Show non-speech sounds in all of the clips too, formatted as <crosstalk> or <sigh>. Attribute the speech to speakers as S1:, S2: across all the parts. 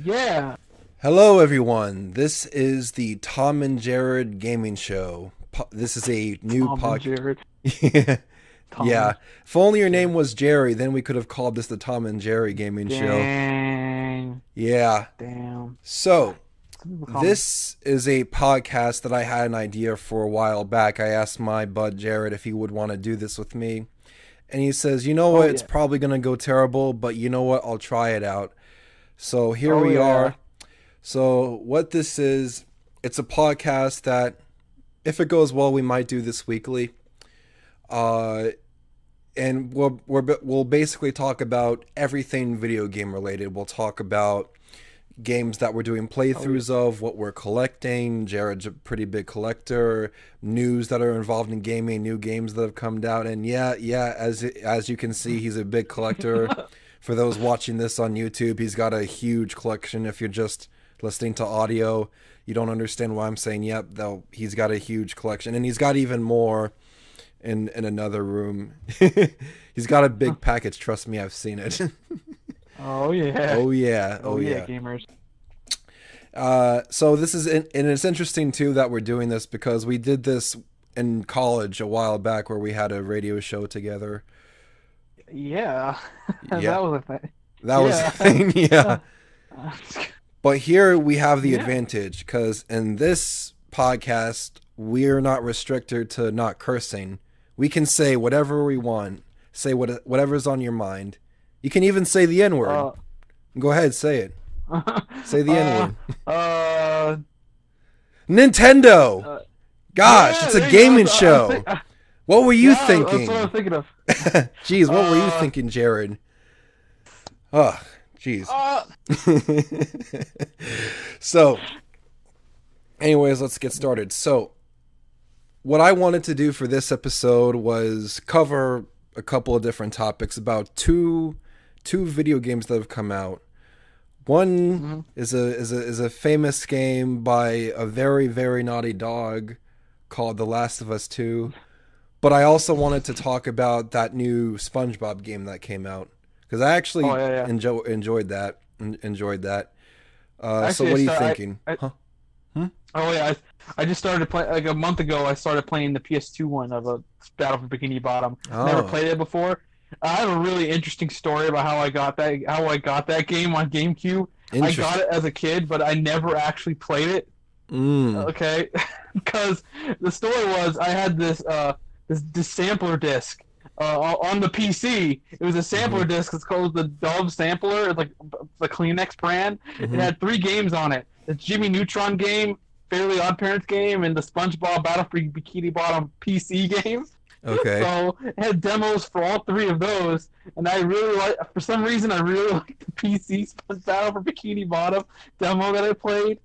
S1: Yeah.
S2: Hello, everyone. This is the Tom and Jared Gaming Show. Po- This is a new
S1: Tom and
S2: podcast.
S1: Jared.
S2: yeah. <laughs>
S1: Tom
S2: yeah. If only your name was Jerry, then we could have called this the Tom and Jerry Gaming Show.
S1: Dang.
S2: Yeah.
S1: Damn.
S2: So, this is a podcast that I had an idea for a while back. I asked my bud Jared if he would want to do this with me. And he says, you know oh, what? It's
S1: yeah.
S2: probably going to go terrible, but you know what? I'll try it out. So here
S1: Oh,
S2: we
S1: yeah.
S2: are. So, what this is, it's a podcast that, if it goes well, we might do this weekly. Uh, and we'll, we're, we'll basically talk about everything video game related. We'll talk about games that we're doing playthroughs of, what we're collecting. Jared's a pretty big collector. News that are involved in gaming, new games that have come out, and yeah, yeah. As as you can see, he's a big collector. <laughs> For those watching this on YouTube, he's got a huge collection. If you're just listening to audio, you don't understand why I'm saying yep. Though he's got a huge collection, and he's got even more in in another room. <laughs> he's got a big package. Trust me, I've seen it. <laughs>
S1: Oh yeah.
S2: oh yeah,
S1: Oh,
S2: oh
S1: yeah,
S2: yeah.
S1: gamers.
S2: Uh, so this is and it's interesting too that we're doing this because we did this in college a while back where we had a radio show together.
S1: Yeah. <laughs>
S2: Yeah.
S1: that was a thing.
S2: That was
S1: Yeah.
S2: the <laughs> thing, yeah. <laughs> But here we have the
S1: Yeah.
S2: advantage because in this podcast we're not restricted to not cursing. We can say whatever we want, say what whatever's on your mind. You can even say the N word.
S1: Uh,
S2: Go ahead, say it. Say the N word.
S1: Uh,
S2: Nintendo.
S1: uh,
S2: Gosh,
S1: yeah,
S2: it's a
S1: there you go.
S2: gaming
S1: was
S2: show.
S1: Uh,
S2: What were you
S1: yeah,
S2: thinking?
S1: That's what I was thinking of. <laughs>
S2: Jeez, what were you
S1: Uh,
S2: thinking, Jared? Oh, jeez.
S1: Uh, <laughs>
S2: so, anyways, let's get started. So, what I wanted to do for this episode was cover a couple of different topics about two two video games that have come out. One
S1: Mhm.
S2: is a is a is a famous game by a very very naughty dog called The Last of Us 2. But I also wanted to talk about that new SpongeBob game that came out because I actually
S1: Oh, yeah, yeah.
S2: enjoy, enjoyed that. en- Enjoyed that. Uh, so
S1: Actually,
S2: what are you
S1: sta- I-
S2: thinking?
S1: I-
S2: huh?
S1: oh yeah, I, I just started playing like a month ago. I started playing the PS2 one of a Battle for Bikini Bottom. Never
S2: Oh.
S1: played it before. I have a really interesting story about how I got that how I got that game on GameCube. I got it as a kid, but I never actually played it.
S2: Mm.
S1: Okay, <laughs> because the story was I had this uh this, this sampler disc uh, on the PC. It was a sampler
S2: Mm-hmm.
S1: disc. It's called the Dove Sampler. It's like the Kleenex brand.
S2: Mhm.
S1: It had three games on it: the Jimmy Neutron game, Fairly Odd Parents game, and the SpongeBob Battle for Bikini Bottom PC game.
S2: Okay.
S1: So it had demos for all three of those, and I really like. For some reason, I really <laughs> liked the PC Sponge Battle for Bikini Bottom demo that I played.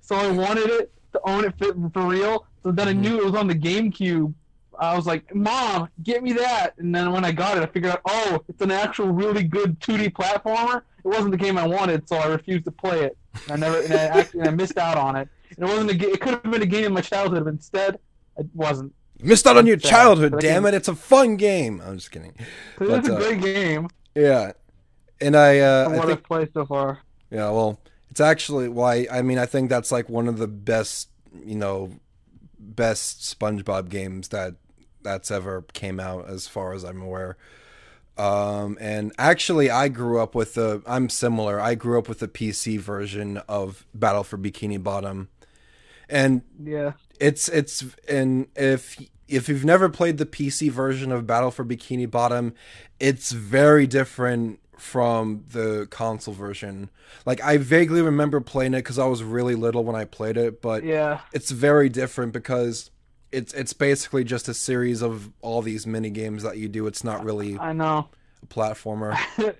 S1: So I wanted it to own it for, for real. So then I
S2: Mhm.
S1: knew it was on the GameCube. I was like, "Mom, get me that!" And then when I got it, I figured out, oh, it's an actual really good 2D platformer. It wasn't the game I wanted, so I refused to play it. I never, and I actually, I missed out on it. And it wasn't a. It could have been a game in my childhood, but instead, it wasn't.
S2: You missed out on your childhood,
S1: But
S2: damn it! It's a fun game. I'm just kidding. But,
S1: it's a
S2: uh,
S1: great game.
S2: Yeah, and I uh,
S1: From
S2: I
S1: what
S2: think
S1: I've played so far.
S2: Yeah, well, it's actually why I mean I think that's like one of the best, you know, best SpongeBob games that that's ever came out as far as I'm aware. Um and actually I grew up with the I'm similar. I grew up with the PC version of Battle for Bikini Bottom. And
S1: Yeah.
S2: it's it's and if if you've never played the PC version of Battle for Bikini Bottom, it's very different from the console version. Like I vaguely remember playing it because I was really little when I played it, but
S1: Yeah.
S2: it's very different because it's it's basically just a series of all these mini games that you do. It's not really
S1: I know.
S2: a platformer. <laughs>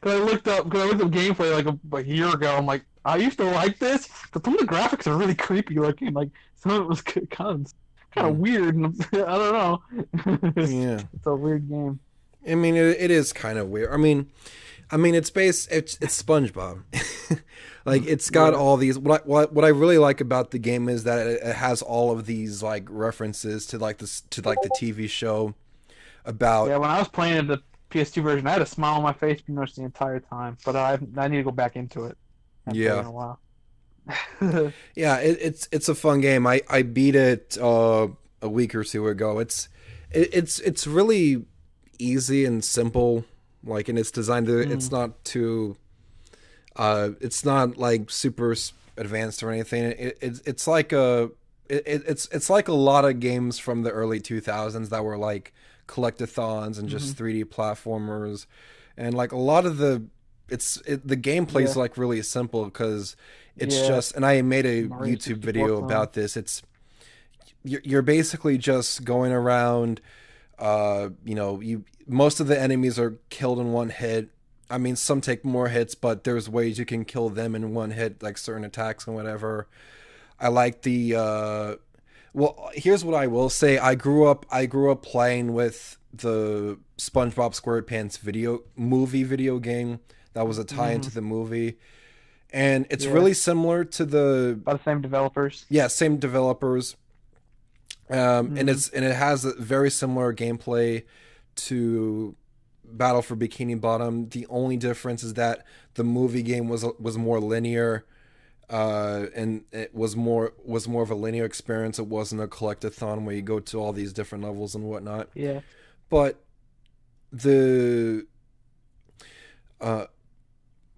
S1: Cause I looked up, cause I looked up gameplay like a, a year ago. I'm like, I used to like this, but some of the graphics are really creepy looking. Like some of it was kind of kind of
S2: Mm.
S1: weird. And <laughs> I don't know. <laughs> it's,
S2: yeah.
S1: it's a weird game.
S2: I mean, it, it is kind of weird. I mean, I mean, it's based. It's it's SpongeBob. <laughs> like it's got
S1: Yeah.
S2: all these. What I, what what I really like about the game is that it, it has all of these like references to like this to like the TV show about.
S1: Yeah, when I was playing the PS2 version, I had a smile on my face pretty much the entire time. But I I need to go back into it.
S2: Yeah.
S1: in a while. <laughs>
S2: Yeah, it, it's it's a fun game. I I beat it uh, a week or two ago. It's it, it's it's really easy and simple. Like, and it's designed to. It's not too. Uh, it's not like super advanced or anything. It, it's it's like a. It, it- it's it's like a lot of games from the early 2000s that were like collectathons and just 3D platformers, and like a lot of the it's it, the gameplay's
S1: Yeah.
S2: like really simple because it's
S1: Yeah.
S2: just and I made a
S1: Mario
S2: YouTube video about this. It's you're, you're basically just going around. Uh, you know, you most of the enemies are killed in one hit. I mean, some take more hits, but there's ways you can kill them in one hit, like certain attacks and whatever. I like the. Uh, well, here's what I will say. I grew up. I grew up playing with the SpongeBob SquarePants video movie video game that was a tie into the movie, and it's
S1: Yeah.
S2: really similar to the
S1: By the same developers.
S2: yeah same developers um and it's and it has a very similar gameplay to battle for bikini bottom the only difference is that the movie game was was more linear uh and it was more was more of a linear experience it wasn't a collectathon where you go to all these different levels and whatnot
S1: Yeah.
S2: but the uh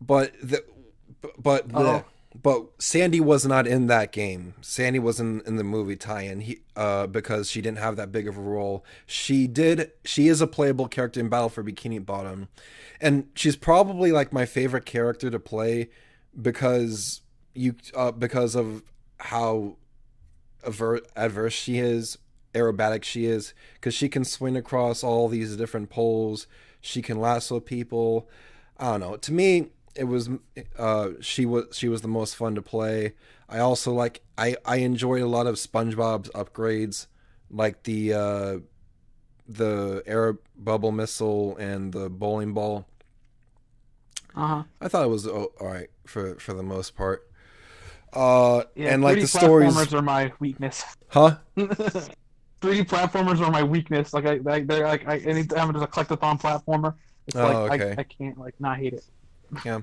S2: but the but the
S1: Uh-oh.
S2: But Sandy was not in that game. Sandy was in, in the movie tie-in he, uh, because she didn't have that big of a role. She did. She is a playable character in Battle for Bikini Bottom, and she's probably like my favorite character to play because you uh, because of how aver- adverse she is, aerobatic she is, because she can swing across all these different poles. She can lasso people. I don't know. To me, it was uh, she was she was the most fun to play. I also like I I enjoyed a lot of SpongeBob's upgrades, like the uh, the air bubble missile and the bowling ball.
S1: Uh huh.
S2: I thought it was oh, all right for for the most part. Uh,
S1: Yeah.
S2: and like
S1: 3D
S2: the stories,
S1: platformers are my weakness.
S2: huh? <laughs>
S1: 3D platformers are my weakness. Like I, like they're like I, anytime there's a collectathon platformer, it's
S2: Oh,
S1: like
S2: okay.
S1: I, I can't like not hate it.
S2: Yeah,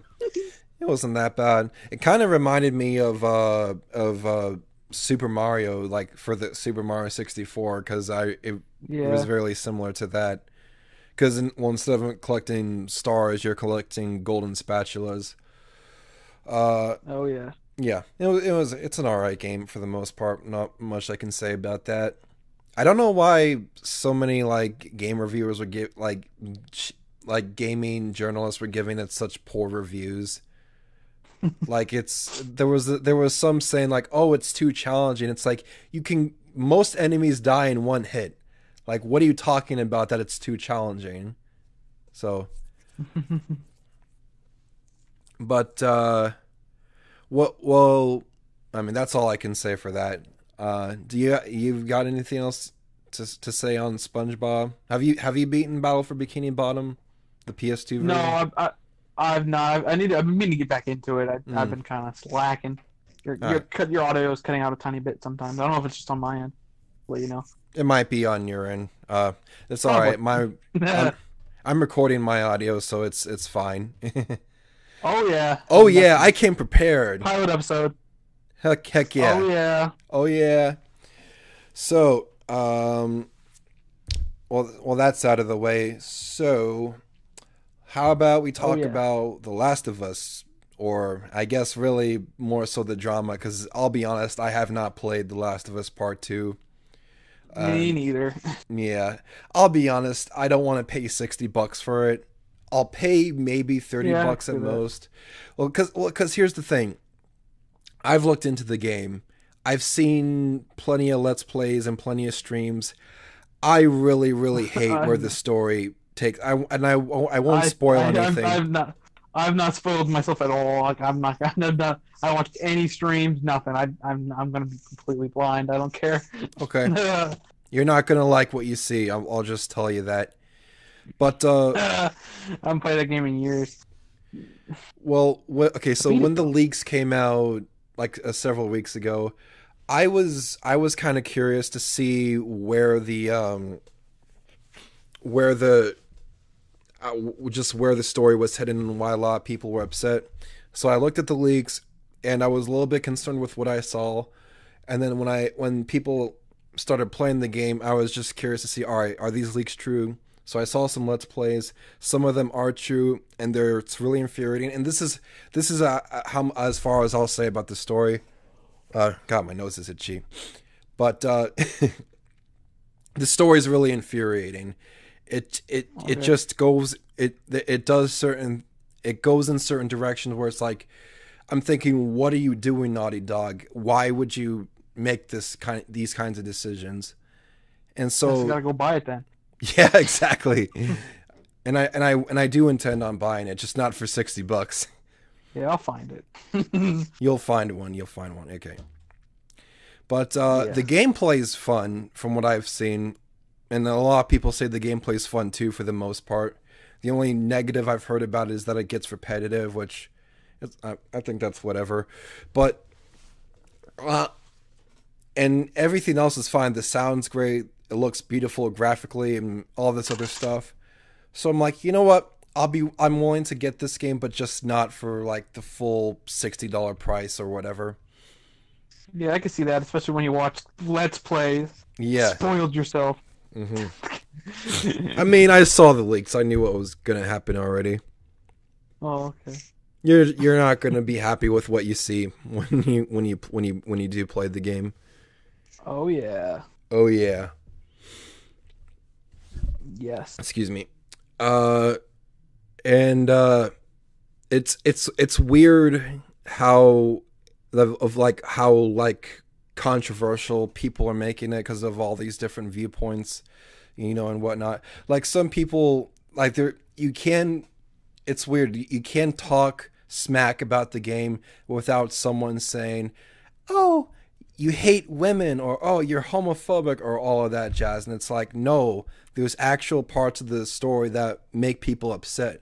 S2: it wasn't that bad. It kind of reminded me of uh of uh Super Mario, like for the Super Mario sixty four, because I it
S1: Yeah.
S2: It was very similar to that. Because in, well, instead of collecting stars, you're collecting golden spatulas. Uh,
S1: oh yeah.
S2: yeah, it was, it was. It's an alright game for the most part. Not much I can say about that. I don't know why so many like game reviewers would get like like gaming journalists were giving it such poor reviews. <laughs> like it's there was there was some saying like oh it's too challenging. It's like you can most enemies die in one hit. Like what are you talking about that it's too challenging? So <laughs> but uh what well I mean that's all I can say for that. Uh do you you've got anything else to to say on SpongeBob? Have you have you beaten Battle for Bikini Bottom? The PS2 version?
S1: No, I, I, I've not. I need. I've been meaning to get back into it. I,
S2: Mm.
S1: I've been kind of slacking. Your your
S2: Alright.
S1: cut your audio is cutting out a tiny bit sometimes. I don't know if it's just on my end. Let you know.
S2: It might be on your end. Uh it's all right. My <laughs> I'm, I'm recording my audio so it's it's fine. <laughs>
S1: oh yeah.
S2: oh yeah, I came prepared.
S1: Pilot episode.
S2: Heck heck yeah.
S1: Oh yeah.
S2: Oh yeah. So, um well well that's out of the way. So, how about we oh, talk
S1: yeah.
S2: about The Last of Us or I guess really more so the drama cuz I'll be honest, I have not played The Last of Us Part 2.
S1: Me um, neither. <laughs>
S2: Yeah. I'll be honest, I don't want to pay 60 bucks for it. I'll pay maybe 30
S1: Yeah,
S2: bucks at most. Well, cuz well, cuz here's the thing. I've looked into the game. I've seen plenty of let's plays and plenty of streams. I really really <laughs> hate where the story takes I and I I won't
S1: I-
S2: spoil
S1: I,
S2: anything.
S1: I've, not. I've not spoiled myself at all. Like I'm not. I've <laughs> not. I don't any streams. Nothing. I, I'm. I'm gonna be completely blind. I don't care.
S2: Okay. <laughs> You're not going to like what you see. I'll, I'll just tell you that. But uh <laughs>
S1: I haven't played that game in years.
S2: Well, wh- okay, so when the leaks came out like uh, several weeks ago, I was I was kind of curious to see where the um where the uh, just where the story was heading and why a lot of people were upset. So I looked at the leaks, and I was a little bit concerned with what I saw. And then when I when people started playing the game, I was just curious to see, all right, are these leaks true? So I saw some let's plays. Some of them are true, and they're it's really infuriating. And this is this is uh, how as far as I'll say about the story. Uh, God, my nose is itchy, but uh, <laughs> the story is really infuriating. It it
S1: Okay.
S2: it just goes it it does certain it goes in certain directions where it's like I'm thinking, what are you doing, Naughty Dog? Why would you make this kind these kinds of decisions? And
S1: So
S2: so
S1: gotta go buy it then. <laughs>
S2: yeah, exactly. <laughs> and I and I and I do intend on buying it, just not for sixty bucks.
S1: Yeah, I'll find it. <laughs>
S2: You'll find one. You'll find one. Okay. But uh,
S1: Yeah.
S2: the gameplay is fun from what I've seen, and a lot of people say the gameplay is fun too for the most part. The only negative I've heard about is that it gets repetitive, which is, I, I think that's whatever. But uh, and everything else is fine. The sound's great. It looks beautiful graphically and all this other stuff. So I'm like, you know what? I'll be I'm willing to get this game, but just not for like the full sixty dollar price or whatever.
S1: yeah, I can see that, especially when you watch Let's Plays.
S2: Yeah.
S1: Spoiled yourself.
S2: Hmm I mean, I saw the leaks. I knew what was gonna happen already.
S1: oh, okay.
S2: You're you're not gonna be happy with what you see when you when you when you when you do play the game.
S1: Oh yeah.
S2: Oh yeah.
S1: Yes.
S2: excuse me uh and uh it's it's it's weird how the of like how like controversial people are making it because of all these different viewpoints you know and whatnot. Like some people like there you can it's weird you can talk smack about the game without someone saying oh you hate women or oh you're homophobic or all of that jazz. And it's like no there's actual parts of the story that make people upset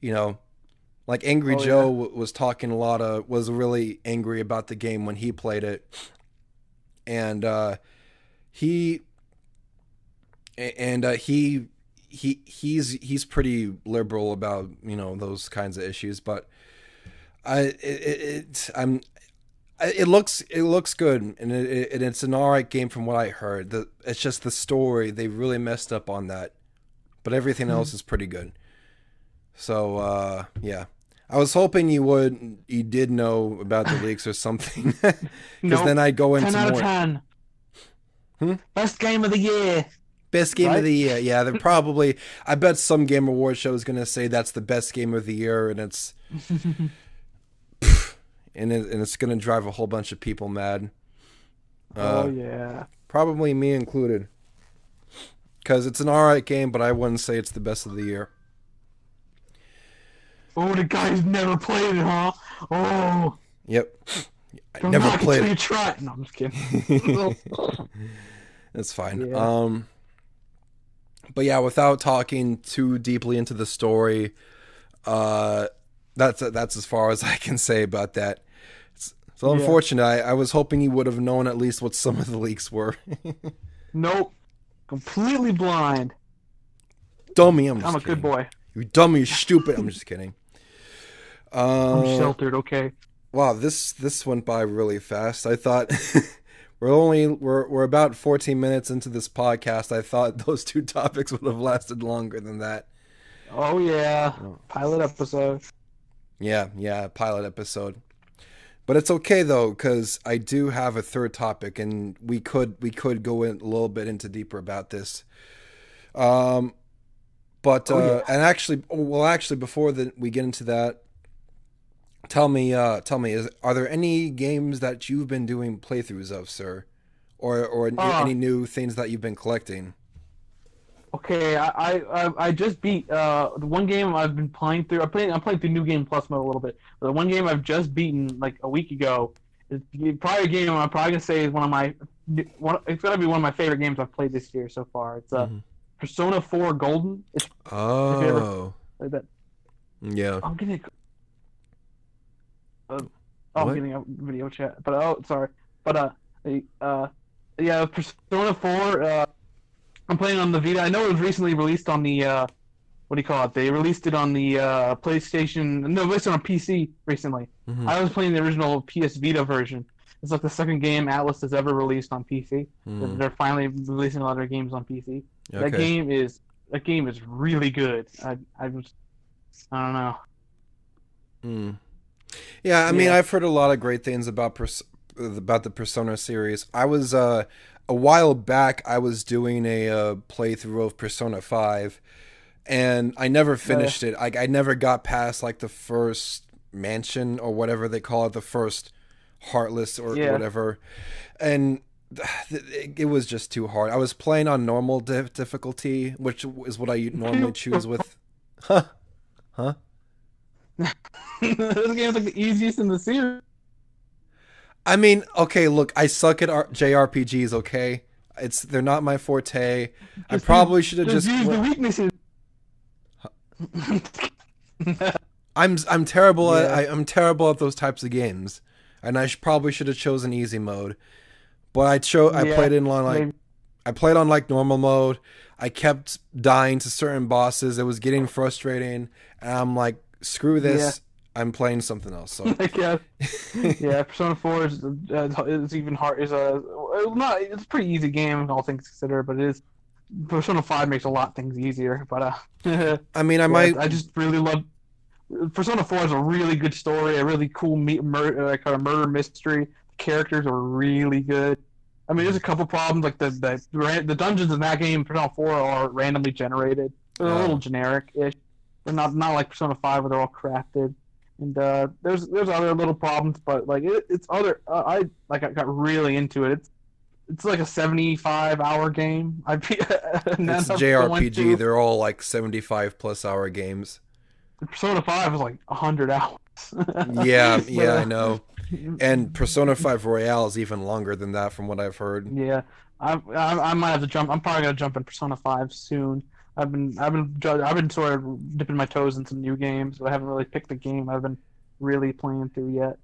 S2: you know? Like angry
S1: Oh,
S2: joe
S1: yeah.
S2: was talking a lot of was really angry about the game when he played it and uh he and uh, he he he's he's pretty liberal about you know those kinds of issues but i it, it, i'm it looks it looks good and it, it, and it's an all right game from what I heard. The it's just the story they really messed up on that, but everything else is pretty good. So uh, yeah, I was hoping you would you did know about the leaks or something, <laughs> because
S1: Nope.
S2: then I'd go into
S1: Ten out
S2: more
S1: of ten.
S2: Hmm?
S1: Best game of the year.
S2: best game
S1: Right?
S2: of the year. Yeah, they're probably. I bet some game award show is gonna say that's the best game of the year, and it's <laughs> and it, and it's gonna drive a whole bunch of people mad. Uh,
S1: oh yeah.
S2: Probably me included. Because it's an alright game, but I wouldn't say it's the best of the year.
S1: Oh, the guy's never played it, huh? Oh,
S2: Yep. I
S1: don't
S2: never played it.
S1: you try it. No, I'm just kidding. <laughs>
S2: It's fine.
S1: Yeah.
S2: Um but yeah, without talking too deeply into the story, uh that's that's as far as <laughs> I can say about that. It's, so
S1: Yeah.
S2: unfortunate. I, I was hoping you would have known at least what some of the leaks were. <laughs>
S1: nope. Completely blind.
S2: dummy, I'm just
S1: I'm a
S2: kidding.
S1: good boy.
S2: You dummy, you stupid. I'm just kidding.
S1: I'm
S2: Uh,
S1: sheltered, okay?
S2: Wow, this this went by really fast. I thought <laughs> we're only we're we're about 14 minutes into this podcast. I thought <laughs> those two topics would have lasted longer than that.
S1: Oh yeah. Pilot episode.
S2: Yeah, yeah, pilot episode. But it's okay though cuz I do have a third topic and we could we could go in a little bit into deeper about this. Um but uh
S1: Oh, yeah.
S2: and actually well actually before that we get into that tell me uh tell me is are there any games that you've been doing playthroughs of, sir? Or or
S1: Uh.
S2: any new things that you've been collecting?
S1: Okay, I, I I- just beat uh the one game I've been playing through. I'm playing I'm playing through New Game Plus mode a little bit. But the one game I've just beaten like a week ago is probably a game I'm probably gonna say is one of my one. It's gonna be one of my favorite games I've played this year so far. It's uh
S2: Mhm.
S1: Persona 4 Golden. It's
S2: Oh.
S1: like that.
S2: Yeah.
S1: I'm getting. Uh, oh, I'm getting a video chat, but oh, sorry, but uh, uh, yeah, Persona 4. Uh, I'm playing on the Vita. I know it was recently released on the uh, what do you call it? They released it on the uh, PlayStation. No, released it on PC recently.
S2: Mhm.
S1: I was playing the original PS Vita version. It's like the second game Atlus has ever released on PC. They're-
S2: Mm,
S1: They're finally releasing a lot of their games on PC. That game is that game is really good. I I was I don't know.
S2: Mm. Yeah, I mean,
S1: Yeah.
S2: I've heard a lot of great things about Pers- about the Persona series. I was uh, a while back. I was doing a uh, playthrough of Persona Five, and I never finished it. I I never got past like the first mansion or whatever they call it, the first heartless or
S1: Yeah.
S2: whatever, and. <sighs> It, it was just too hard. I was playing on normal dif- difficulty, which is what I normally <laughs> choose with. Huh? Huh?
S1: This game's like the easiest in the series.
S2: I mean, okay, look, I suck at R- JRPGs. Okay, it's they're not my forte. I probably should have just.
S1: used the weaknesses. <laughs>
S2: I'm I'm terrible at
S1: Yeah.
S2: I, I'm terrible at those types of games, and I sh- probably should have chosen easy mode. But I cho I
S1: Yeah,
S2: played it on like
S1: maybe.
S2: I played on like normal mode. I kept dying to certain bosses. It was getting frustrating, and I'm like, screw this. I'm playing something else. So <laughs>
S1: yeah, <laughs> yeah. Persona Four is uh, is even hard. Is a well, not. It's a pretty easy game, all things considered, but it is. Persona Five makes a lot of things easier, but uh, <laughs>
S2: I mean, I might.
S1: I just really love. Persona Four is a really good story, a really cool me- mur- uh, kind of murder mystery. The characters are really good. I mean, there's a couple problems like the the the dungeons in that game, Persona Four, are randomly generated. They're a little generic-ish. They're not not like Persona Five where they're all crafted. And uh, there's there's other little problems, but like it, it's other. Uh, I like I got really into it. It's it's like a 75 hour game. <laughs> I be,
S2: It's
S1: then I went
S2: JRPG. They're all like 75 plus hour games.
S1: Persona Five was like hundred hours. <laughs>
S2: Yeah, yeah,
S1: uh,
S2: I know. And Persona 5 Royal is even longer than that, from what I've heard.
S1: Yeah, I, I I might have to jump. I'm probably gonna jump in Persona Five soon. I've been I've been I've been sort of dipping my toes in some new games, but I haven't really picked a game I've been really playing through yet.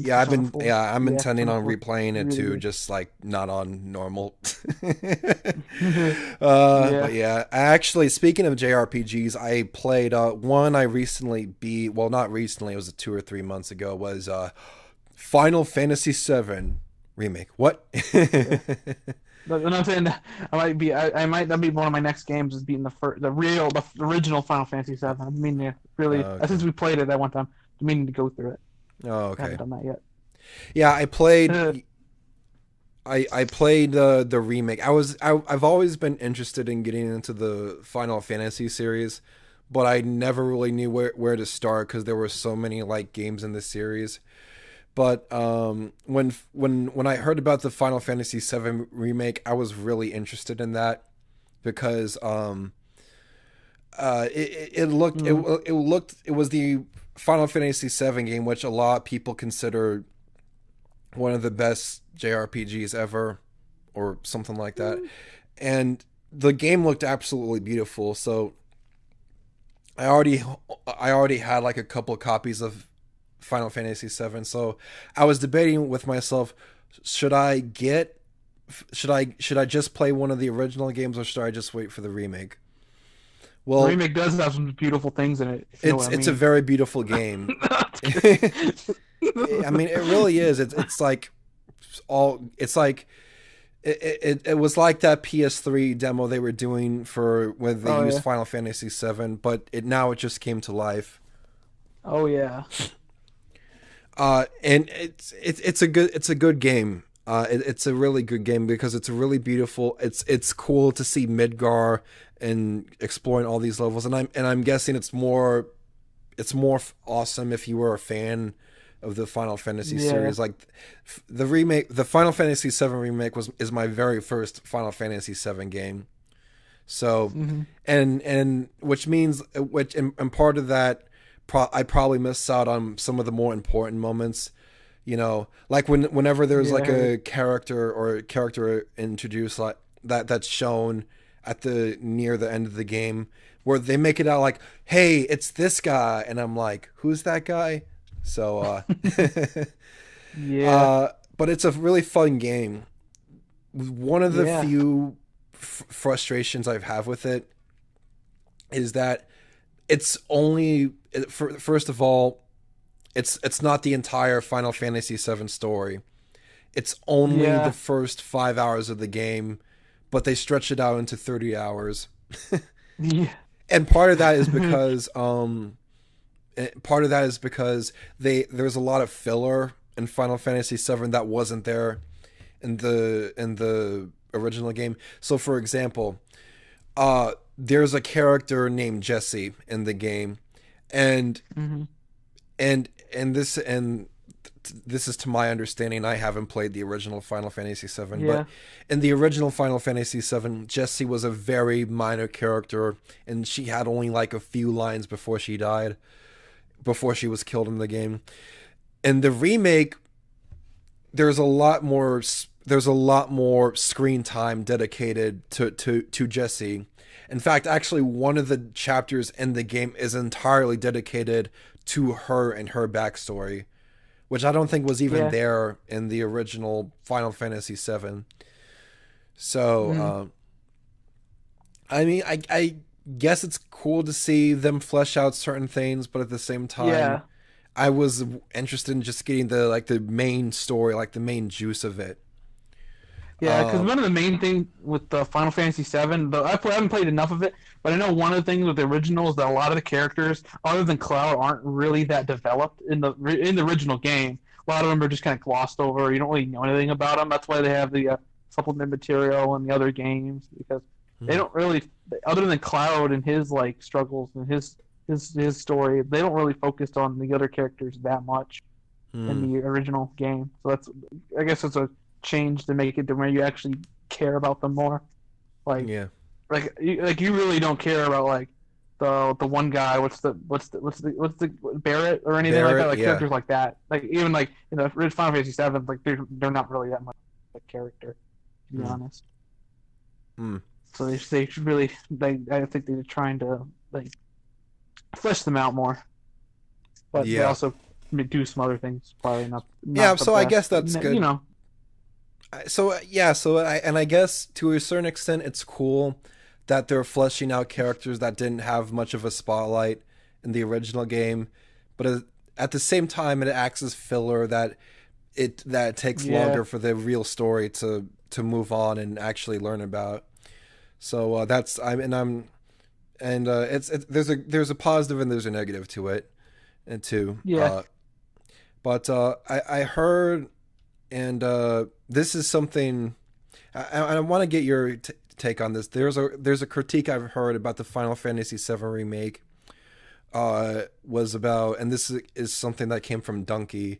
S2: Yeah, I've been
S1: 4.
S2: yeah, I'm
S1: Yeah,
S2: intending on replaying it
S1: really
S2: too,
S1: good.
S2: just like not on normal. <laughs> <laughs> uh,
S1: Yeah.
S2: But yeah, actually, speaking of JRPGs, I played uh, one I recently beat. Well, not recently. It was two or three months ago. Was uh, Final Fantasy VII remake. What? <laughs>
S1: But I'm saying <laughs> I might be I, I might that be one of my next games is beating the fir- the real the original Final Fantasy Seven. I mean, yeah, really
S2: okay.
S1: since we played it that one time, I'm meaning to go through it.
S2: oh,
S1: I
S2: okay.
S1: haven't done that yet.
S2: Yeah, I played.
S1: Uh.
S2: I I played the the remake. I was I, I've always been interested in getting into the Final Fantasy series, but I never really knew where where to start because there were so many like games in the series. But um, when when when I heard about the Final Fantasy VII remake, I was really interested in that because um, uh, it, it- looked it, it looked it was the Final Fantasy VII game, which a lot of people consider one of the best JRPGs ever, or something like that. And the game looked absolutely beautiful. So I already I already had like a couple copies of Final Fantasy VII. So I was debating with myself, should I get should I should I just play one of the original games or should I just wait for the remake? Well,
S1: the remake does have some beautiful things in it. if you know
S2: it's it's a very beautiful game. <laughs> I mean, it really is. It's it's like all. It's like it, it, it was like that PS3 demo they were doing for when they
S1: Oh,
S2: used
S1: yeah.
S2: Final Fantasy VII, but it now it just came to life.
S1: oh yeah,
S2: Uh, and it's it's it's a good it's a good game. Uh, it, it's a really good game because it's really beautiful. It's it's cool to see Midgar and exploring all these levels, and I'm and I'm guessing it's more it's more f- awesome if you were a fan of the Final Fantasy
S1: Yeah.
S2: series. Like f- the remake, the Final Fantasy VII remake was is my very first Final Fantasy VII game. So
S1: Mhm.
S2: and and which means which and, and part of that pro- I probably miss out on some of the more important moments. You know, like when whenever there's like a character or a character introduced like that that's shown at the near the end of the game where they make it out like, "Hey, it's this guy," and I'm like, "Who's that guy?" So, uh, <laughs>
S1: yeah.
S2: uh, but it's a really fun game. One of the
S1: Yeah.
S2: few f- frustrations I have with it is that it's only for, first of all, it's it's not the entire Final Fantasy VII story. It's only
S1: Yeah.
S2: the first five hours of the game, but they stretch it out into thirty hours. <laughs>
S1: Yeah.
S2: and part of that is <laughs> because um eh, part of that is because they there's a lot of filler in Final Fantasy VII that wasn't there in the in the original game. So for example, uh there's a character named Jessie in the game and
S1: hmm
S2: and and this and this is to my understanding I haven't played the original Final Fantasy VII
S1: Yeah.
S2: but in the original Final Fantasy VII Jessie was a very minor character and she had only like a few lines before she died before she was killed in the game in the remake there's a lot more s- there's a lot more screen time dedicated to to to Jessie in fact actually one of the chapters in the game is entirely dedicated to her and her backstory which I don't think was even
S1: Yeah.
S2: there in the original Final Fantasy VII. So,
S1: Mhm.
S2: um, I mean, I I guess it's cool to see them flesh out certain things, but at the same time,
S1: Yeah.
S2: I was interested in just getting the like the main story, like the main juice of it.
S1: Yeah, because
S2: Um,
S1: one of the main things with the Final Fantasy VII, though I, play, I haven't played enough of it, but I know one of the things with the original is that a lot of the characters, other than Cloud, aren't really that developed in the in the original game. A lot of them are just kind of glossed over. You don't really know anything about them. That's why they have the uh, supplement material in the other games because they
S2: Hmm.
S1: don't really, other than Cloud and his like struggles and his his his story, they don't really focus on the other characters that much
S2: Hmm.
S1: in the original game. So that's, I guess, it's a change to make it to where you actually care about them more. Like,
S2: yeah,
S1: like, you, like you really don't care about like the the one guy. What's the what's the what's the what's the Barret or anything like that? Like
S2: yeah.
S1: characters like that. Like even like in the Final Fantasy Seven, like they're they're not really that much of a character, to be
S2: Hmm.
S1: honest.
S2: Hmm.
S1: So they they should really they I think they're trying to like flesh them out more. But they also do some other things probably not. not
S2: Yeah, so I guess that's good.
S1: You know,
S2: so uh, yeah, so I and I guess to a certain extent, it's cool that they're fleshing out characters that didn't have much of a spotlight in the original game, but at- the same time, it acts as filler that it that it takes
S1: Yeah.
S2: longer for the real story to to move on and actually learn about. So uh, that's I'm and I'm and uh, it's, it's there's a there's a positive and there's a negative to it, and too.
S1: Yeah.
S2: Uh, but uh, I I heard, and uh, this is something I, I want to get your t- take on this. There's a there's a critique I've heard about the Final Fantasy VII remake. Uh, was about, and this is, something that came from Donkey,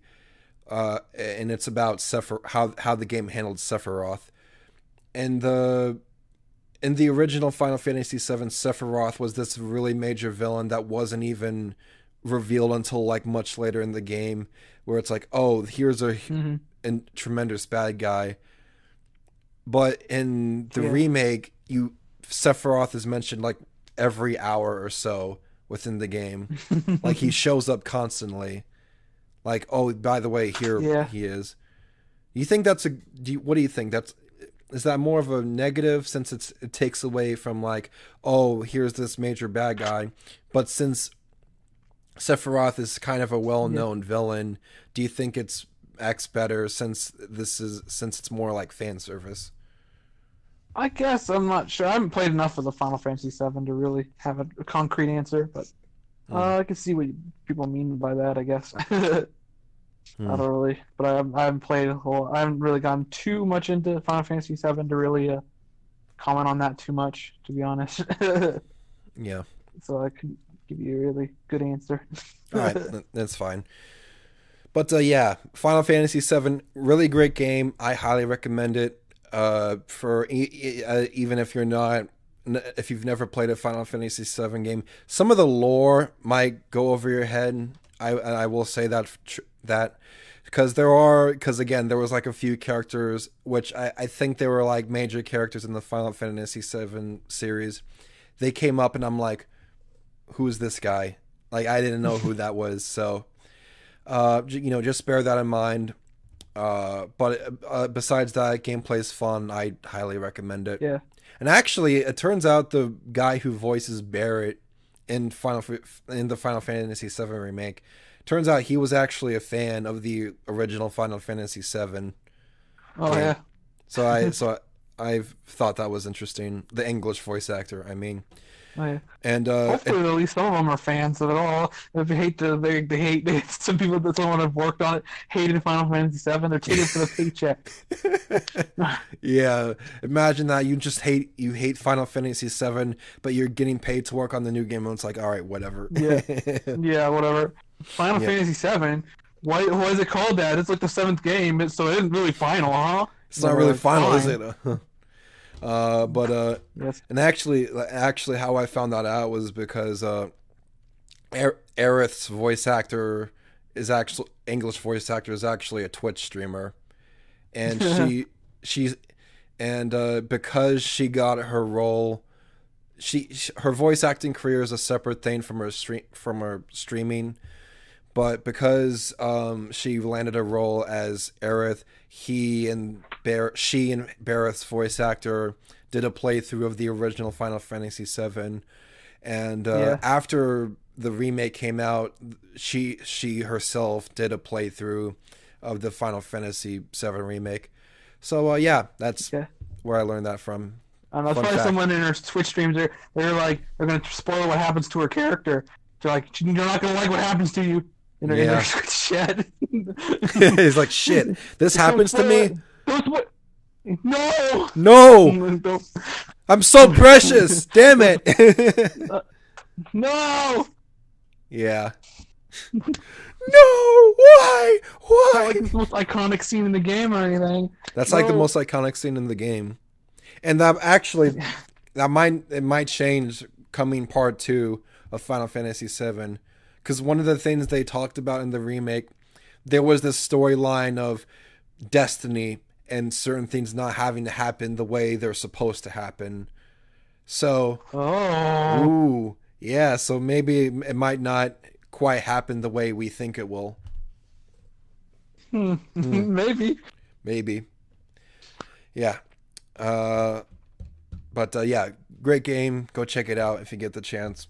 S2: uh, and it's about Sephiroth, how how the game handled Sephiroth, and the in the original Final Fantasy VII, Sephiroth was this really major villain that wasn't even revealed until like much later in the game, where it's like, oh, here's a
S1: hmm
S2: a tremendous bad guy. But in the
S1: Yeah.
S2: remake, you Sephiroth is mentioned like every hour or so within the game. <laughs> like he shows up constantly. Like, oh, by the way, here
S1: Yeah.
S2: he is. You think that's a? Do you, what do you think? That's is that more of a negative since it's it takes away from like, oh, here's this major bad guy, but since Sephiroth is kind of a well-known villain, do you think it's X better since this is since it's more like fan service?
S1: I guess I'm not sure. I haven't played enough of the Final Fantasy VII to really have a, concrete answer, but uh, I can see what people mean by that. I guess <laughs>
S2: Hmm.
S1: I don't really, but I haven't, I haven't played a whole. I haven't really gone too much into Final Fantasy VII to really uh, comment on that too much, to be honest. <laughs>
S2: Yeah.
S1: so I couldn't give you a really good answer.
S2: All right, <laughs> that's fine. But uh, yeah, Final Fantasy VII, really great game. I highly recommend it. Uh, for e- uh, even if you're not, n- if you've never played a Final Fantasy VII game, some of the lore might go over your head. I I will say that tr- that because there are because again there was like a few characters which I, I think they were like major characters in the Final Fantasy VII series. They came up and I'm like, who's this guy? Like I didn't know who <laughs> that was. So, uh, you know, just bear that in mind. Uh, but uh, besides that, gameplay is fun. I highly recommend it.
S1: yeah.
S2: And actually, it turns out the guy who voices Barret in Final in the Final Fantasy VII remake. Turns out he was actually a fan of the original Final Fantasy VII.
S1: Oh
S2: Yeah.
S1: yeah.
S2: So I so I, I've thought that was interesting. The English voice actor, I mean,
S1: yeah.
S2: and uh,
S1: Hopefully, at least some of them are fans of it all. If they hate the, they, they hate they, <laughs> some people that someone have worked on it hated Final Fantasy VII. They're taking it for the <laughs> paycheck. <laughs>
S2: yeah, imagine that you just hate you hate Final Fantasy VII, but you're getting paid to work on the new game, and it's like, all right, whatever.
S1: Yeah. yeah, whatever. Final
S2: Yeah.
S1: Fantasy VII. Why why is it called that? It's like the seventh game, so it isn't really final, huh?
S2: it's not really final, is it? Uh, but uh,
S1: Yes.
S2: and actually, actually, how I found that out was because uh, Er- Aerith's voice actor is actually English voice actor is actually a Twitch streamer, and she <laughs> she's and uh, because she got her role, she, sh her voice acting career is a separate thing from her stream from her streaming. But because um, she landed a role as Aerith, he and Bar- she and Barret's voice actor did a playthrough of the original Final Fantasy VII, and uh,
S1: Yeah.
S2: after the remake came out, she she herself did a playthrough of the Final Fantasy VII remake. So uh, yeah, that's
S1: Okay.
S2: where I learned that from.
S1: I don't know,
S2: Fun fact.
S1: someone in her Twitch streams. They're they're like they're gonna spoil what happens to her character. They're like you're not gonna like what happens to you in in
S2: Yeah. <laughs>
S1: her Twitch. <laughs>
S2: He's like, shit, this happens to me.
S1: No.
S2: No, <laughs> I'm so precious. Damn it.
S1: Uh, no.
S2: yeah. no, why?
S1: Not
S2: Why?
S1: like the most iconic scene in the game or anything.
S2: That's like the most iconic scene in the game, and that actually that might it might change coming part two of Final Fantasy VII, because one of the things they talked about in the remake, there was this storyline of destiny and certain things not having to happen the way they're supposed to happen. So,
S1: Oh.
S2: ooh, yeah. So maybe it might not quite happen the way we think it will.
S1: Hmm. <laughs> Maybe.
S2: maybe yeah uh but uh, yeah great game go check it out if you get the chance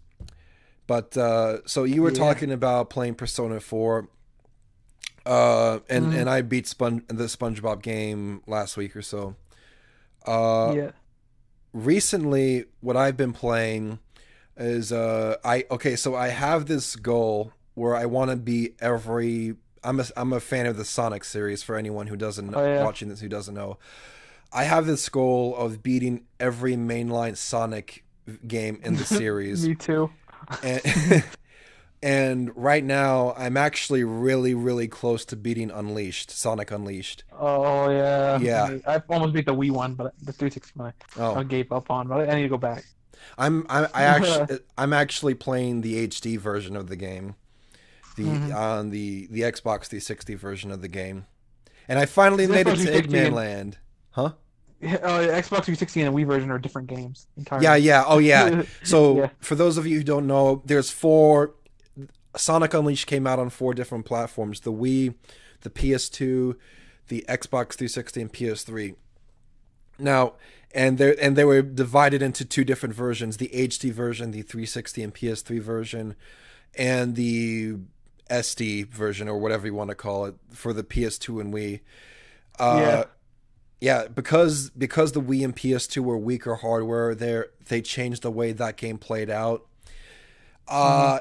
S2: but uh so you were
S1: Yeah.
S2: talking about playing persona 4 uh and
S1: Mhm.
S2: and i beat Spon- the spongebob game last week or so uh
S1: yeah.
S2: recently what I've been playing is uh I okay, so I have this goal where I want to be every I'm a I'm a fan of the Sonic series for anyone who doesn't know
S1: Oh, yeah.
S2: watching this who doesn't know. I have this goal of beating every mainline Sonic game in the <laughs> series.
S1: Me too.
S2: And, <laughs> <laughs> and right now I'm actually really really close to beating Unleashed, Sonic Unleashed.
S1: Oh yeah.
S2: Yeah.
S1: I almost beat the Wii one, but the 360 one I
S2: Oh.
S1: I gave up on. But I need to go back.
S2: I'm I, I <laughs> actually I'm actually playing the HD version of the game, the
S1: Mhm.
S2: on the the Xbox 360 version of the game, and I finally made it to
S1: 360
S2: Eggman Land. Huh? <laughs>
S1: Oh, yeah, Xbox 360 and Wii version are different games entirely.
S2: Yeah, yeah. Oh yeah. <laughs> So
S1: Yeah.
S2: for those of you who don't know, there's four. Sonic Unleashed came out on four different platforms: the Wii, the PS2, the Xbox 360, and PS3. Now, and they and they were divided into two different versions: the HD version, the 360 and PS3 version, and the SD version or whatever you want to call it for the PS2 and Wii. Uh,
S1: Yeah.
S2: Yeah, because because the Wii and PS2 were weaker hardware, they they changed the way that game played out. Uh,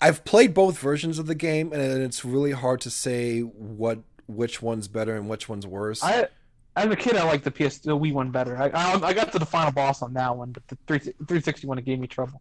S2: I've played both versions of the game, and it's really hard to say what which one's better and which one's worse.
S1: I, as a kid, I liked the PS, the Wii one better. I, I, I got to the final boss on that one, but the 3, 360 one it gave me trouble.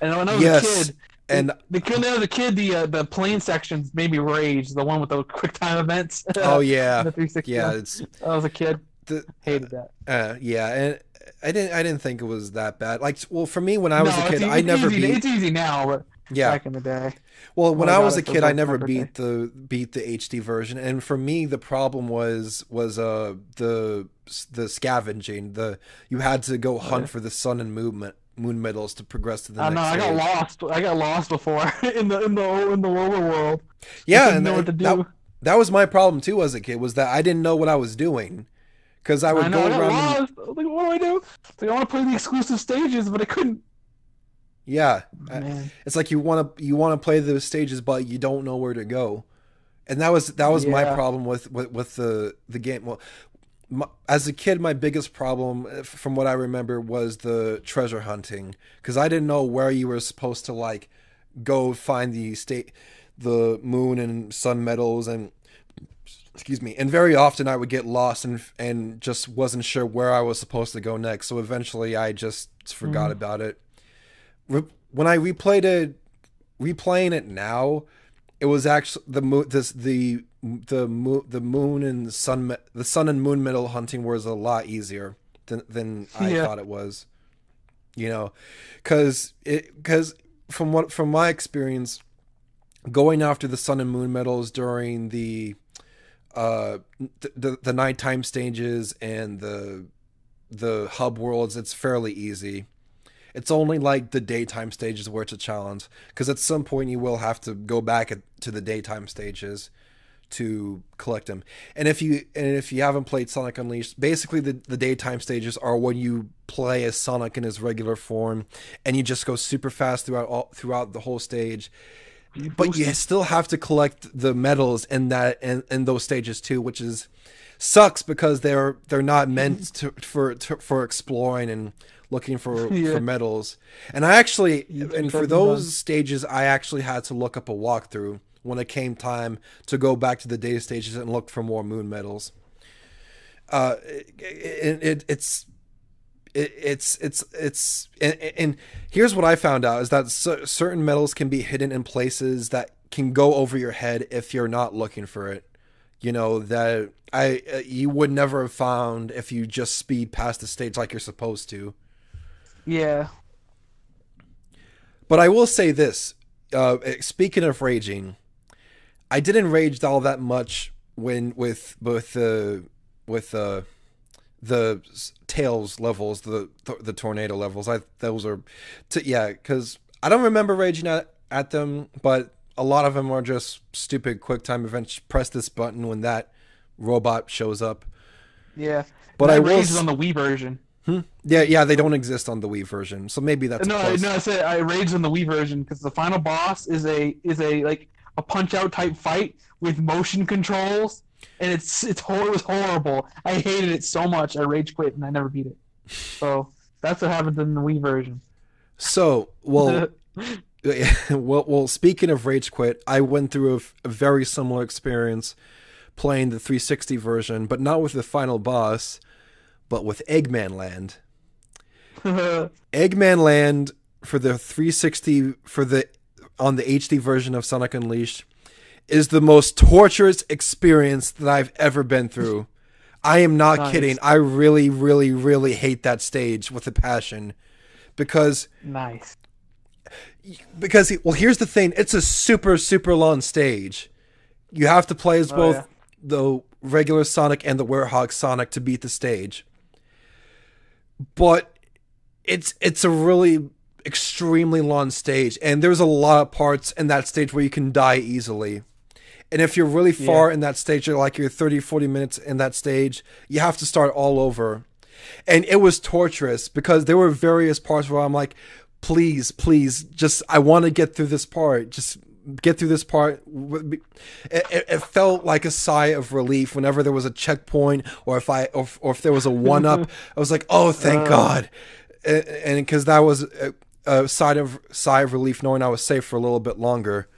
S1: And when I was
S2: Yes,
S1: a kid,
S2: and
S1: the kid was a kid, the uh, the plane sections made me rage. The one with the quick time events. <laughs>
S2: oh yeah, <laughs>
S1: the 360.
S2: yeah, it's
S1: I was a kid,
S2: the
S1: hated that.
S2: uh, yeah, and I didn't I didn't think it was that bad. Like, well, for me when I was
S1: no,
S2: a kid,
S1: it's,
S2: I
S1: it's
S2: never
S1: easy,
S2: beat.
S1: It's easy now, but
S2: Yeah,
S1: back in the day.
S2: Well, when
S1: Oh,
S2: I
S1: God,
S2: was a
S1: it was
S2: kid, I never beat the beat the HD version, and for me, the problem was was uh the the scavenging. The you had to go hunt
S1: yeah.
S2: for the sun and movement moon medals to progress to the
S1: I
S2: next
S1: know. I got lost. I got lost before <laughs> in the in the in the lower world.
S2: Yeah, and
S1: know
S2: that,
S1: what to do.
S2: that that was my problem too as a kid was that I didn't know what I was doing because I would
S1: I know.
S2: go
S1: I got
S2: around. and-
S1: lost. I was like, what do I do? It's like, I want to play the exclusive stages, but I couldn't.
S2: Yeah, I-
S1: Man.
S2: it's like you want to you want to play the stages, but you don't know where to go. And that was that was my problem with with, with the the game. Well, my, as a kid, my biggest problem, uh, from what I remember, was the treasure hunting. Because I didn't know where you were supposed to like go find the state, the moon and sun medals and excuse me and very often i would get lost and and just wasn't sure where i was supposed to go next. So eventually i just forgot about it. Re- when i replayed it replaying it now it was actually the moon this the the moon the moon and sun me- the sun and moon medal hunting was a lot easier than than i
S1: Yeah.
S2: thought it was you know? Because it because from what from my experience going after the sun and moon medals during the uh th- the the nighttime stages and the the hub worlds it's fairly easy. It's only like the daytime stages where it's a challenge because at some point you will have to go back at, to the daytime stages to collect them. And if you and if you haven't played sonic unleashed basically the, the daytime stages are when you play as sonic in his regular form and you just go super fast throughout all throughout the whole stage. But you still have to collect the medals in that in, in those stages too which is sucks because they're they're not meant <laughs> to for to, for exploring and looking for <laughs>
S1: Yeah.
S2: for medals. And i actually and for those stages i actually had to look up a walkthrough when it came time to go back to the data stages and look for more moon medals. uh it, it, it it's it, it's it's it's and, and here's what I found out is that cer- certain medals can be hidden in places that can go over your head if you're not looking for it. You know that I uh, you would never have found if you just speed past the stage like you're supposed to.
S1: Yeah.
S2: But I will say this: uh, speaking of raging, I didn't rage all that much when with both the with uh, the tails levels, the the tornado levels. I those are, yeah, because I don't remember raging at at them, but a lot of them are just stupid quick time events. Press this button when that robot shows up.
S1: Yeah.
S2: But I will
S1: on the Wii version.
S2: Yeah, yeah, they don't exist on the Wii version, so maybe that's
S1: no, no, I said I raged on the Wii version because the final boss is a is a like a punch out type fight with motion controls, and it's it's it was horrible. I hated it so much. I rage quit and I never beat it. So that's what happens in the Wii version.
S2: So, well, <laughs> <laughs> well, well. Speaking of rage quit, I went through a very similar experience playing the 360 version, but not with the final boss, but with Eggman Land. <laughs> Eggman Land for the 360 for the on the HD version of Sonic Unleashed is the most torturous experience that I've ever been through. I am not
S1: Nice.
S2: kidding. I really, really, really hate that stage with a passion because
S1: nice.
S2: because well here's the thing it's a super super long stage you have to play as
S1: Oh,
S2: both
S1: yeah.
S2: the regular sonic and the werehog sonic to beat the stage but it's it's a really extremely long stage and there's a lot of parts in that stage where you can die easily and if you're really far in that stage you're like you're 30 40 minutes in that stage you have to start all over and it was torturous because there were various parts where I'm like, please, please, just I want to get through this part. Just get through this part. It, it, felt like a sigh of relief whenever there was a checkpoint, or if I, or, or if there was a one up. <laughs> I was like, oh, thank uh. God, and because that was uh, a, sigh of sigh of relief, knowing I was safe for a little bit longer.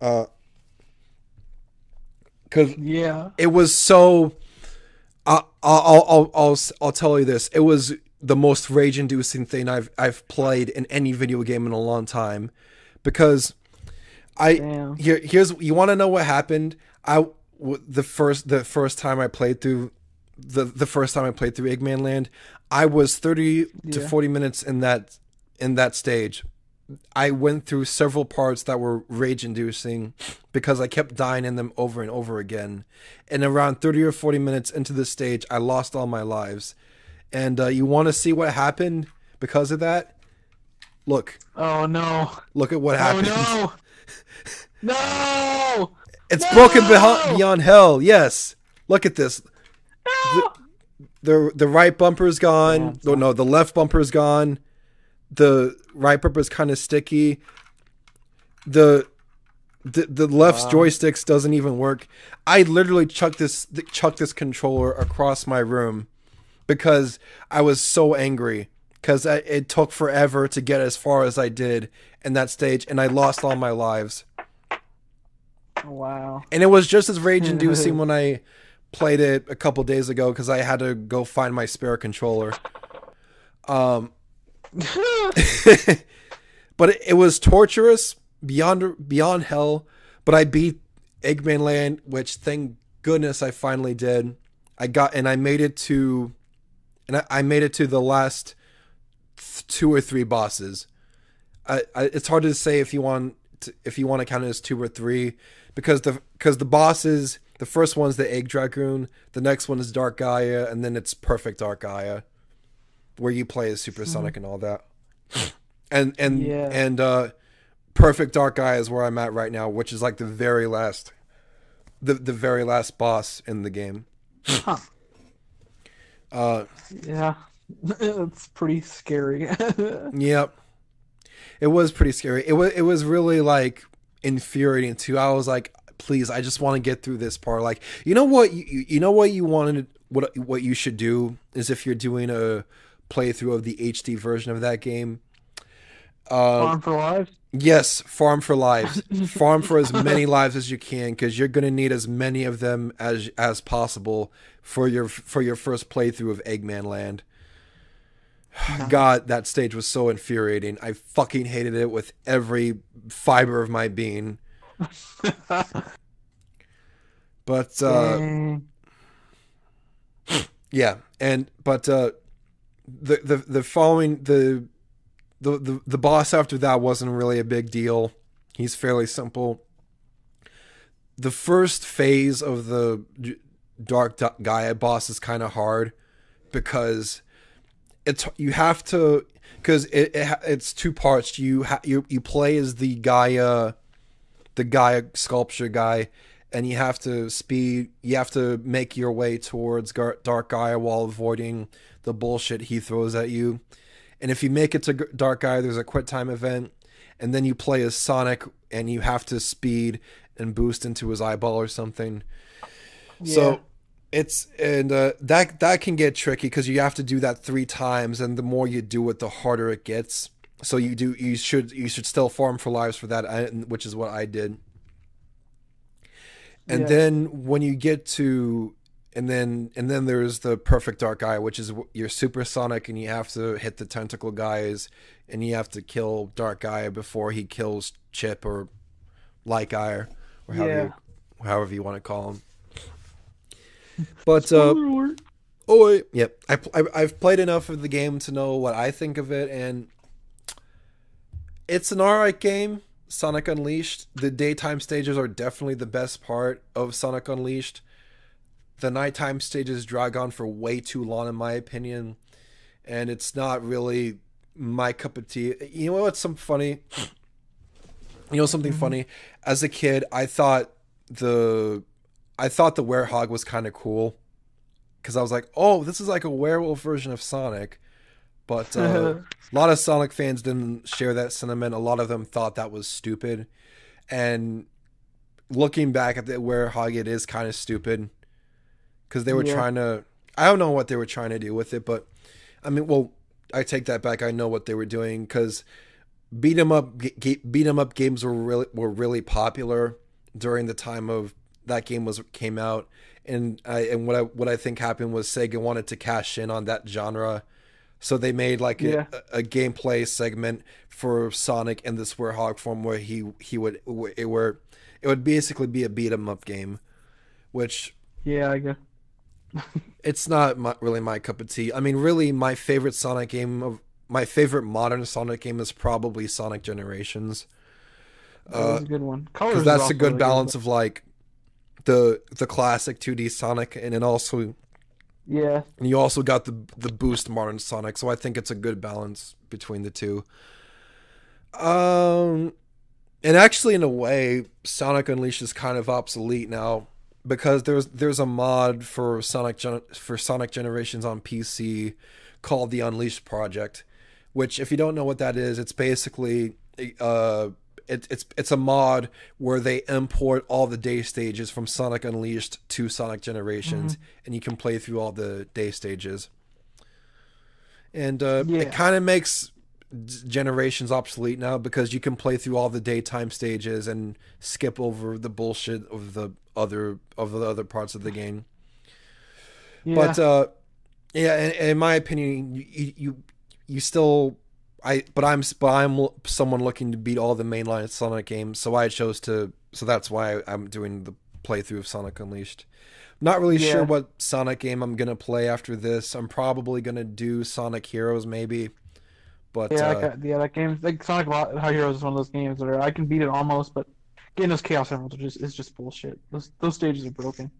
S2: Uh, because
S1: Yeah.
S2: it was so I'll, I'll I'll I'll I'll tell you this. It was the most rage-inducing thing I've I've played in any video game in a long time, because I
S1: Damn.
S2: here here's you want to know what happened. I the first the first time I played through the the first time I played through Eggman Land, I was thirty to forty minutes in that in that stage. I went through several parts that were rage inducing because I kept dying in them over and over again. And around 30 or 40 minutes into the stage, I lost all my lives. And uh, you want to see what happened because of that? Look,
S1: Oh no.
S2: look at what happened.
S1: Oh no. <laughs> No.
S2: It's
S1: No!
S2: broken beho- beyond hell. Yes. Look at this.
S1: No.
S2: The the right bumper's gone.
S1: Yeah,
S2: no, no, the left bumper's gone. The right bumper is kind of sticky. The the the left
S1: Wow.
S2: joysticks doesn't even work. I literally chucked this chucked this controller across my room because I was so angry because it took forever to get as far as I did in that stage, and I lost all my lives.
S1: Wow.
S2: And it was just as rage inducing <laughs> when I played it a couple days ago because I had to go find my spare controller. Um, <laughs> but it, it was torturous beyond beyond hell. But I beat Eggman Land, which thank goodness I finally did. I got and I made it to, and I, I made it to the last two or three bosses. I, I, it's hard to say if you want to, if you want to count it as two or three because the because the bosses the first one's the egg dragoon the next one is dark gaia and then it's perfect dark gaia where you play as supersonic and all that and and
S1: Yeah.
S2: and uh perfect dark gaia is where i'm at right now which is like the very last the the very last boss in the game
S1: Huh. <laughs>
S2: uh
S1: Yeah. <laughs> it's pretty scary. <laughs>
S2: Yep. It was pretty scary. It was it was really like infuriating too. I was like, please, I just want to get through this part. Like, you know what you you- you know what you wanted what what you should do is if you're doing a playthrough of the HD version of that game. Uh,
S1: Farm for lives.
S2: yes, farm for lives. <laughs> farm for as many lives as you can because you're gonna need as many of them as as possible for your for your first playthrough of Eggman Land. God, that stage was so infuriating. I fucking hated it with every fiber of my being. <laughs> But uh, yeah, and but uh, the the the following the, the the the boss after that wasn't really a big deal. He's fairly simple. The first phase of the Dark Gaia boss is kind of hard because it's you have to because it, it it's two parts. You ha- you you play as the Gaia, the Gaia sculpture guy, and you have to speed. You have to make your way towards Gar- Dark Gaia while avoiding the bullshit he throws at you. And if you make it to Dark Gaia, there's a quick time event, and then you play as Sonic, and you have to speed and boost into his eyeball or something.
S1: Yeah.
S2: So it's and uh, that that can get tricky because you have to do that three times, and the more you do it, the harder it gets. So you do you should you should still farm for lives for that, which is what I did. And
S1: Yeah.
S2: then when you get to and then and then there's the perfect Dark Gaia, which is you're supersonic, and you have to hit the tentacle guys, and you have to kill Dark Gaia before he kills Chip or Light Gaia or however
S1: Yeah.
S2: you, however you want to call him. <laughs> But uh. Oh, wait. yep. I, I I've played enough of the game to know what I think of it, and it's an alright game. Sonic Unleashed. The daytime stages are definitely the best part of Sonic Unleashed. The nighttime stages drag on for way too long, in my opinion, and it's not really my cup of tea. You know what's some funny? <sniffs> You know something mm-hmm. funny? As a kid, I thought the I thought the Werehog was kind of cool because I was like, oh, this is like a werewolf version of Sonic. But uh, <laughs> a lot of Sonic fans didn't share that sentiment. A lot of them thought that was stupid. And looking back at the Werehog, it is kind of stupid because they were
S1: Yeah.
S2: trying to. I don't know what they were trying to do with it, but I mean, well, I take that back. I know what they were doing because beat 'em up, g- beat 'em up games were really were really popular during the time of that game was came out, and I and what I what I think happened was Sega wanted to cash in on that genre, so they made like a,
S1: Yeah.
S2: a, a gameplay segment for Sonic in this Werehog form where he he would it where it would basically be a beat 'em up game, which
S1: Yeah, I guess. <laughs>
S2: it's not my, really my cup of tea. I mean, really, my favorite Sonic game of my favorite modern Sonic game is probably Sonic Generations.
S1: That was
S2: Uh,
S1: a good one. Colors
S2: because that's a good
S1: really
S2: balance of like the the classic 2D Sonic, and then also
S1: Yeah,
S2: and you also got the the boost modern Sonic. So I think it's a good balance between the two. Um, and actually, in a way, Sonic Unleashed is kind of obsolete now because there's there's a mod for Sonic Gen- for Sonic Generations on PC called the Unleashed Project, which if you don't know what that is, it's basically uh it, it's it's a mod where they import all the day stages from Sonic Unleashed to Sonic Generations,
S1: Mm-hmm.
S2: and you can play through all the day stages. And uh,
S1: Yeah.
S2: it kind of makes Generations obsolete now because you can play through all the daytime stages and skip over the bullshit of the other of the other parts of the game.
S1: Yeah.
S2: But uh, yeah, in, in my opinion, you, you you still I but I'm but I'm someone looking to beat all the mainline Sonic games, so I chose to. So that's why I'm doing the playthrough of Sonic Unleashed. Not really
S1: Yeah.
S2: sure what Sonic game I'm gonna play after this. I'm probably gonna do Sonic Heroes maybe, but
S1: yeah,
S2: uh,
S1: that, yeah, that game, like Sonic Heroes, is one of those games where I can beat it almost, but getting those Chaos Emeralds just is just bullshit. Those those stages are broken.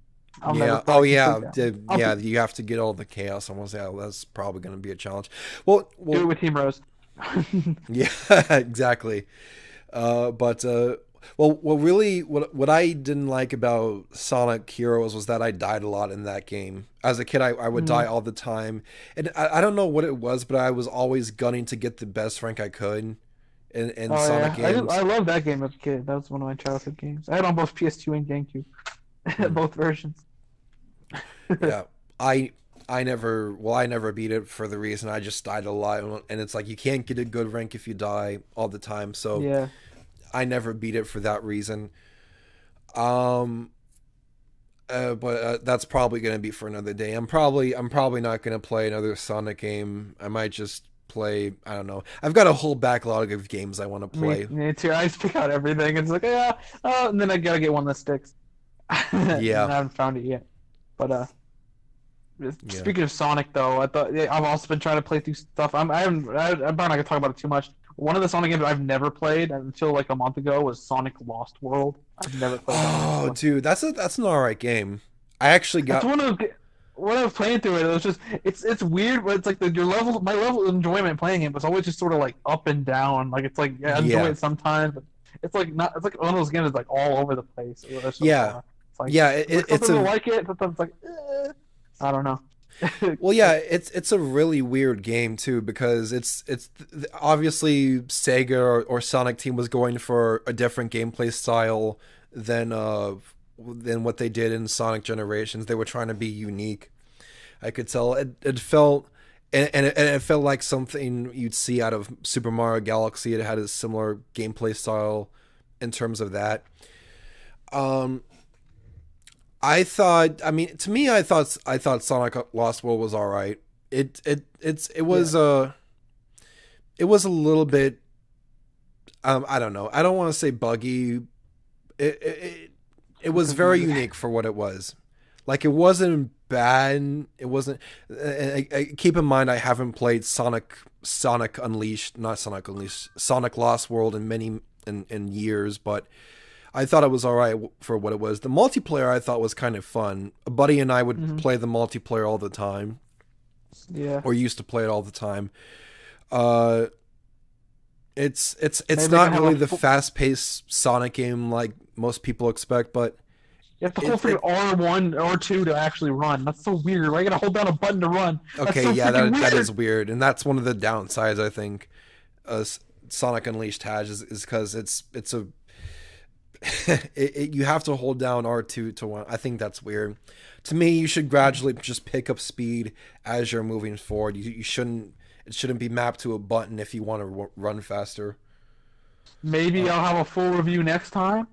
S1: I'll
S2: yeah. Oh yeah. the- yeah. You have to get all the chaos. I want to say oh, that's probably going to be a challenge. Well, well,
S1: Do it with Team Rose. <laughs>
S2: Yeah, exactly. Uh, but uh, well, what really what what I didn't like about Sonic Heroes was that I died a lot in that game. As a kid, I, I would
S1: Mhm.
S2: die all the time, and I, I don't know what it was, but I was always gunning to get the best rank I could in, in
S1: oh
S2: Sonic
S1: yeah, I,
S2: games.
S1: just, I love that game as a kid. That was one of my childhood games. I had on both PS2 and GameCube, <laughs>
S2: Mm.
S1: both versions. <laughs>
S2: yeah, I I never well I never beat it for the reason I just died a lot, and it's like you can't get a good rank if you die all the time. So
S1: Yeah,
S2: I never beat it for that reason. Um, uh, but uh, that's probably gonna be for another day. I'm probably I'm probably not gonna play another Sonic game. I might just play. I don't know. I've got a whole backlog of games I want to play.
S1: me, me too. I just pick out everything. It's like yeah, oh, and then I gotta get one that sticks. <laughs>
S2: Yeah.
S1: I haven't found it yet. But uh,
S2: Yeah.
S1: speaking of Sonic though, I thought yeah, I've also been trying to play through stuff. I'm I haven't I, I'm probably not gonna talk about it too much. One of the Sonic games I've never played until like a month ago was Sonic Lost World. I've never played. that
S2: Oh,
S1: one.
S2: dude, that's a that's an alright game. I actually got.
S1: That's one of when I was playing through it, it was just it's it's weird, but it's like the, your level, my level of enjoyment playing it was always just sort of like up and down. Like it's like yeah, I enjoy
S2: Yeah.
S1: it sometimes, but it's like not. It's like one of those games that's like all over the place. It's
S2: Yeah.
S1: It's like,
S2: Yeah, it, it's
S1: sometimes I
S2: a
S1: like it, sometimes it's like eh, I don't know.
S2: Well, yeah, it's it's a really weird game too because it's it's obviously Sega or, or Sonic Team was going for a different gameplay style than uh than what they did in Sonic Generations. They were trying to be unique. I could tell it it felt and and it, and it felt like something you'd see out of Super Mario Galaxy. It had a similar gameplay style in terms of that. Um I thought. I mean, to me, I thought I thought Sonic Lost World was all right. It it it's it was uh it was a little bit. Um, I don't know. I don't want to say buggy. It it, it, it was very unique for what it was. Like it wasn't bad. It wasn't. I, I, keep in mind, I haven't played Sonic Sonic Unleashed, not Sonic Unleashed, Sonic Lost World in many in, in years, but I thought it was all right for what it was. The multiplayer I thought was kind of fun. A buddy and I would
S1: Mhm.
S2: play the multiplayer all the time,
S1: Yeah.
S2: or used to play it all the time. Uh, it's it's it's
S1: Maybe
S2: not really the fast-paced Sonic game like most people expect, but
S1: You have to hold freaking R one or two to actually run. That's so weird. Why you gotta hold down a button to run? That's
S2: okay,
S1: so
S2: yeah, that
S1: weird.
S2: is weird, and that's one of the downsides I think. Uh, Sonic Unleashed has is is because it's it's a <laughs> it, it, you have to hold down R two to one. I think that's weird. To me, you should gradually just pick up speed as you're moving forward. You, you shouldn't it shouldn't be mapped to a button if you want to w- run faster.
S1: Maybe uh, I'll have a full review next time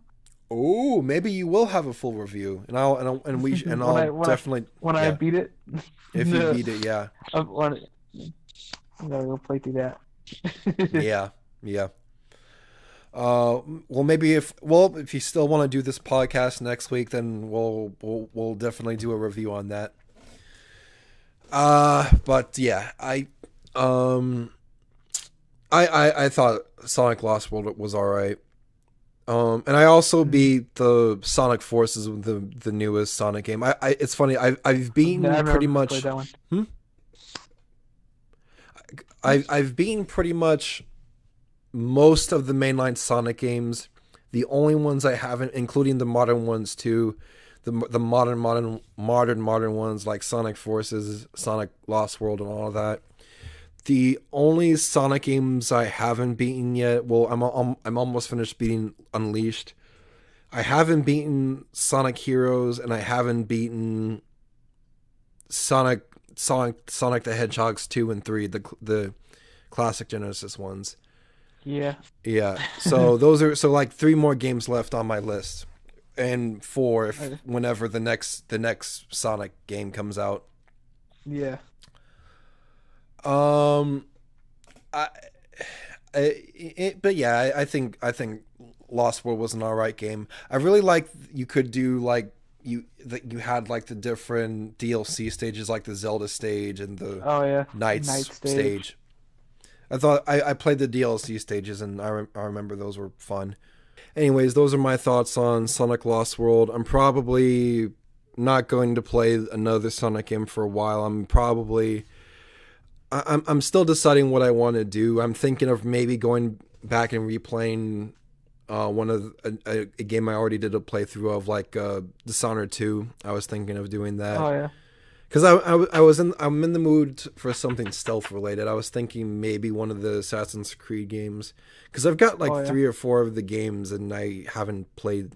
S2: Oh, maybe you will have a full review, and I'll and, I'll, and we sh- <laughs> and I'll
S1: I- when
S2: definitely
S1: when I beat it.
S2: if you
S1: No. <laughs>
S2: beat it, yeah.
S1: I want I gotta go play through that.
S2: yeah, yeah. Uh, well, maybe if well, if you still want to do this podcast next week, then we'll we'll we'll definitely do a review on that. Uh, but yeah, I um, I I I thought Sonic Lost World was all right. Um, and I also beat the Sonic Forces, the the newest Sonic game. I, I it's funny. I I've beaten pretty much.
S1: one.
S2: I I've beaten pretty much most of the mainline Sonic games. The only ones I haven't, including the modern ones too, the the modern modern modern modern ones like Sonic Forces, Sonic Lost World, and all of that. the only Sonic games I haven't beaten yet. Well, I'm I'm, I'm almost finished beating Unleashed. I haven't beaten Sonic Heroes, and I haven't beaten Sonic Sonic Sonic the Hedgehogs two and three, the the classic Genesis ones.
S1: Yeah.
S2: Yeah. So <laughs> those are so like three more games left on my list, and four if
S1: Okay.
S2: whenever the next the next Sonic game comes out.
S1: Yeah.
S2: Um, I, I it, but yeah, I, I think I think Lost World was an alright game. I really like you could do like you that you had like the different DLC stages, like the Zelda stage and the
S1: Oh yeah.
S2: NiGHTS
S1: Night
S2: stage.
S1: stage.
S2: I thought I, I played the DLC stages and I, rem- I remember those were fun. Anyways, those are my thoughts on Sonic Lost World. I'm probably not going to play another Sonic game for a while. I'm probably I, I'm I'm still deciding what I want to do. I'm thinking of maybe going back and replaying uh, one of a, a, game I already did a playthrough of, like uh, Dishonored 2. I was thinking of doing that
S1: Oh yeah.
S2: Because I, I I was in I'm in the mood for something stealth related. I was thinking maybe one of the Assassin's Creed games because I've got like
S1: Oh, yeah.
S2: three or four of the games and I haven't played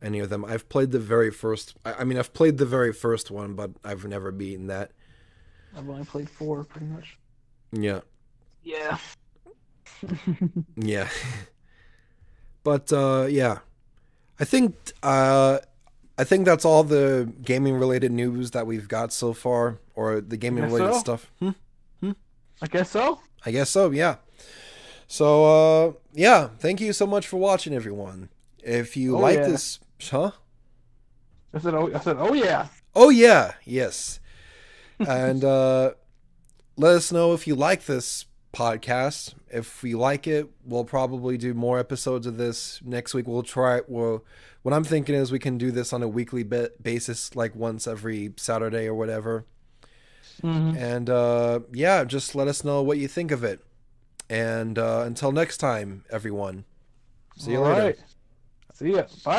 S2: any of them. I've played the very first. I, I mean, I've played the very first one, but I've never beaten that.
S1: I've only played four pretty much.
S2: Yeah,
S1: Yeah. <laughs>
S2: yeah. <laughs> but uh, yeah, I think uh, I think that's all the gaming related news that we've got so far, or the gaming related
S1: so.
S2: stuff. Hmm?
S1: I guess so.
S2: I guess so, yeah. So, uh, yeah, thank you so much for watching, everyone. If you
S1: Oh,
S2: like
S1: yeah.
S2: this, huh?
S1: I said oh I said oh yeah.
S2: Oh, yeah, yes. and uh, <laughs> let us know if you like this podcast. If we like it, we'll probably do more episodes of this next week. We'll try. Well, what I'm thinking is we can do this on a weekly ba- basis, like once every Saturday or whatever.
S1: hmm
S2: And uh, yeah, just let us know what you think of it. And uh, until next time, everyone. See you
S1: All
S2: later.
S1: right. See ya. Bye.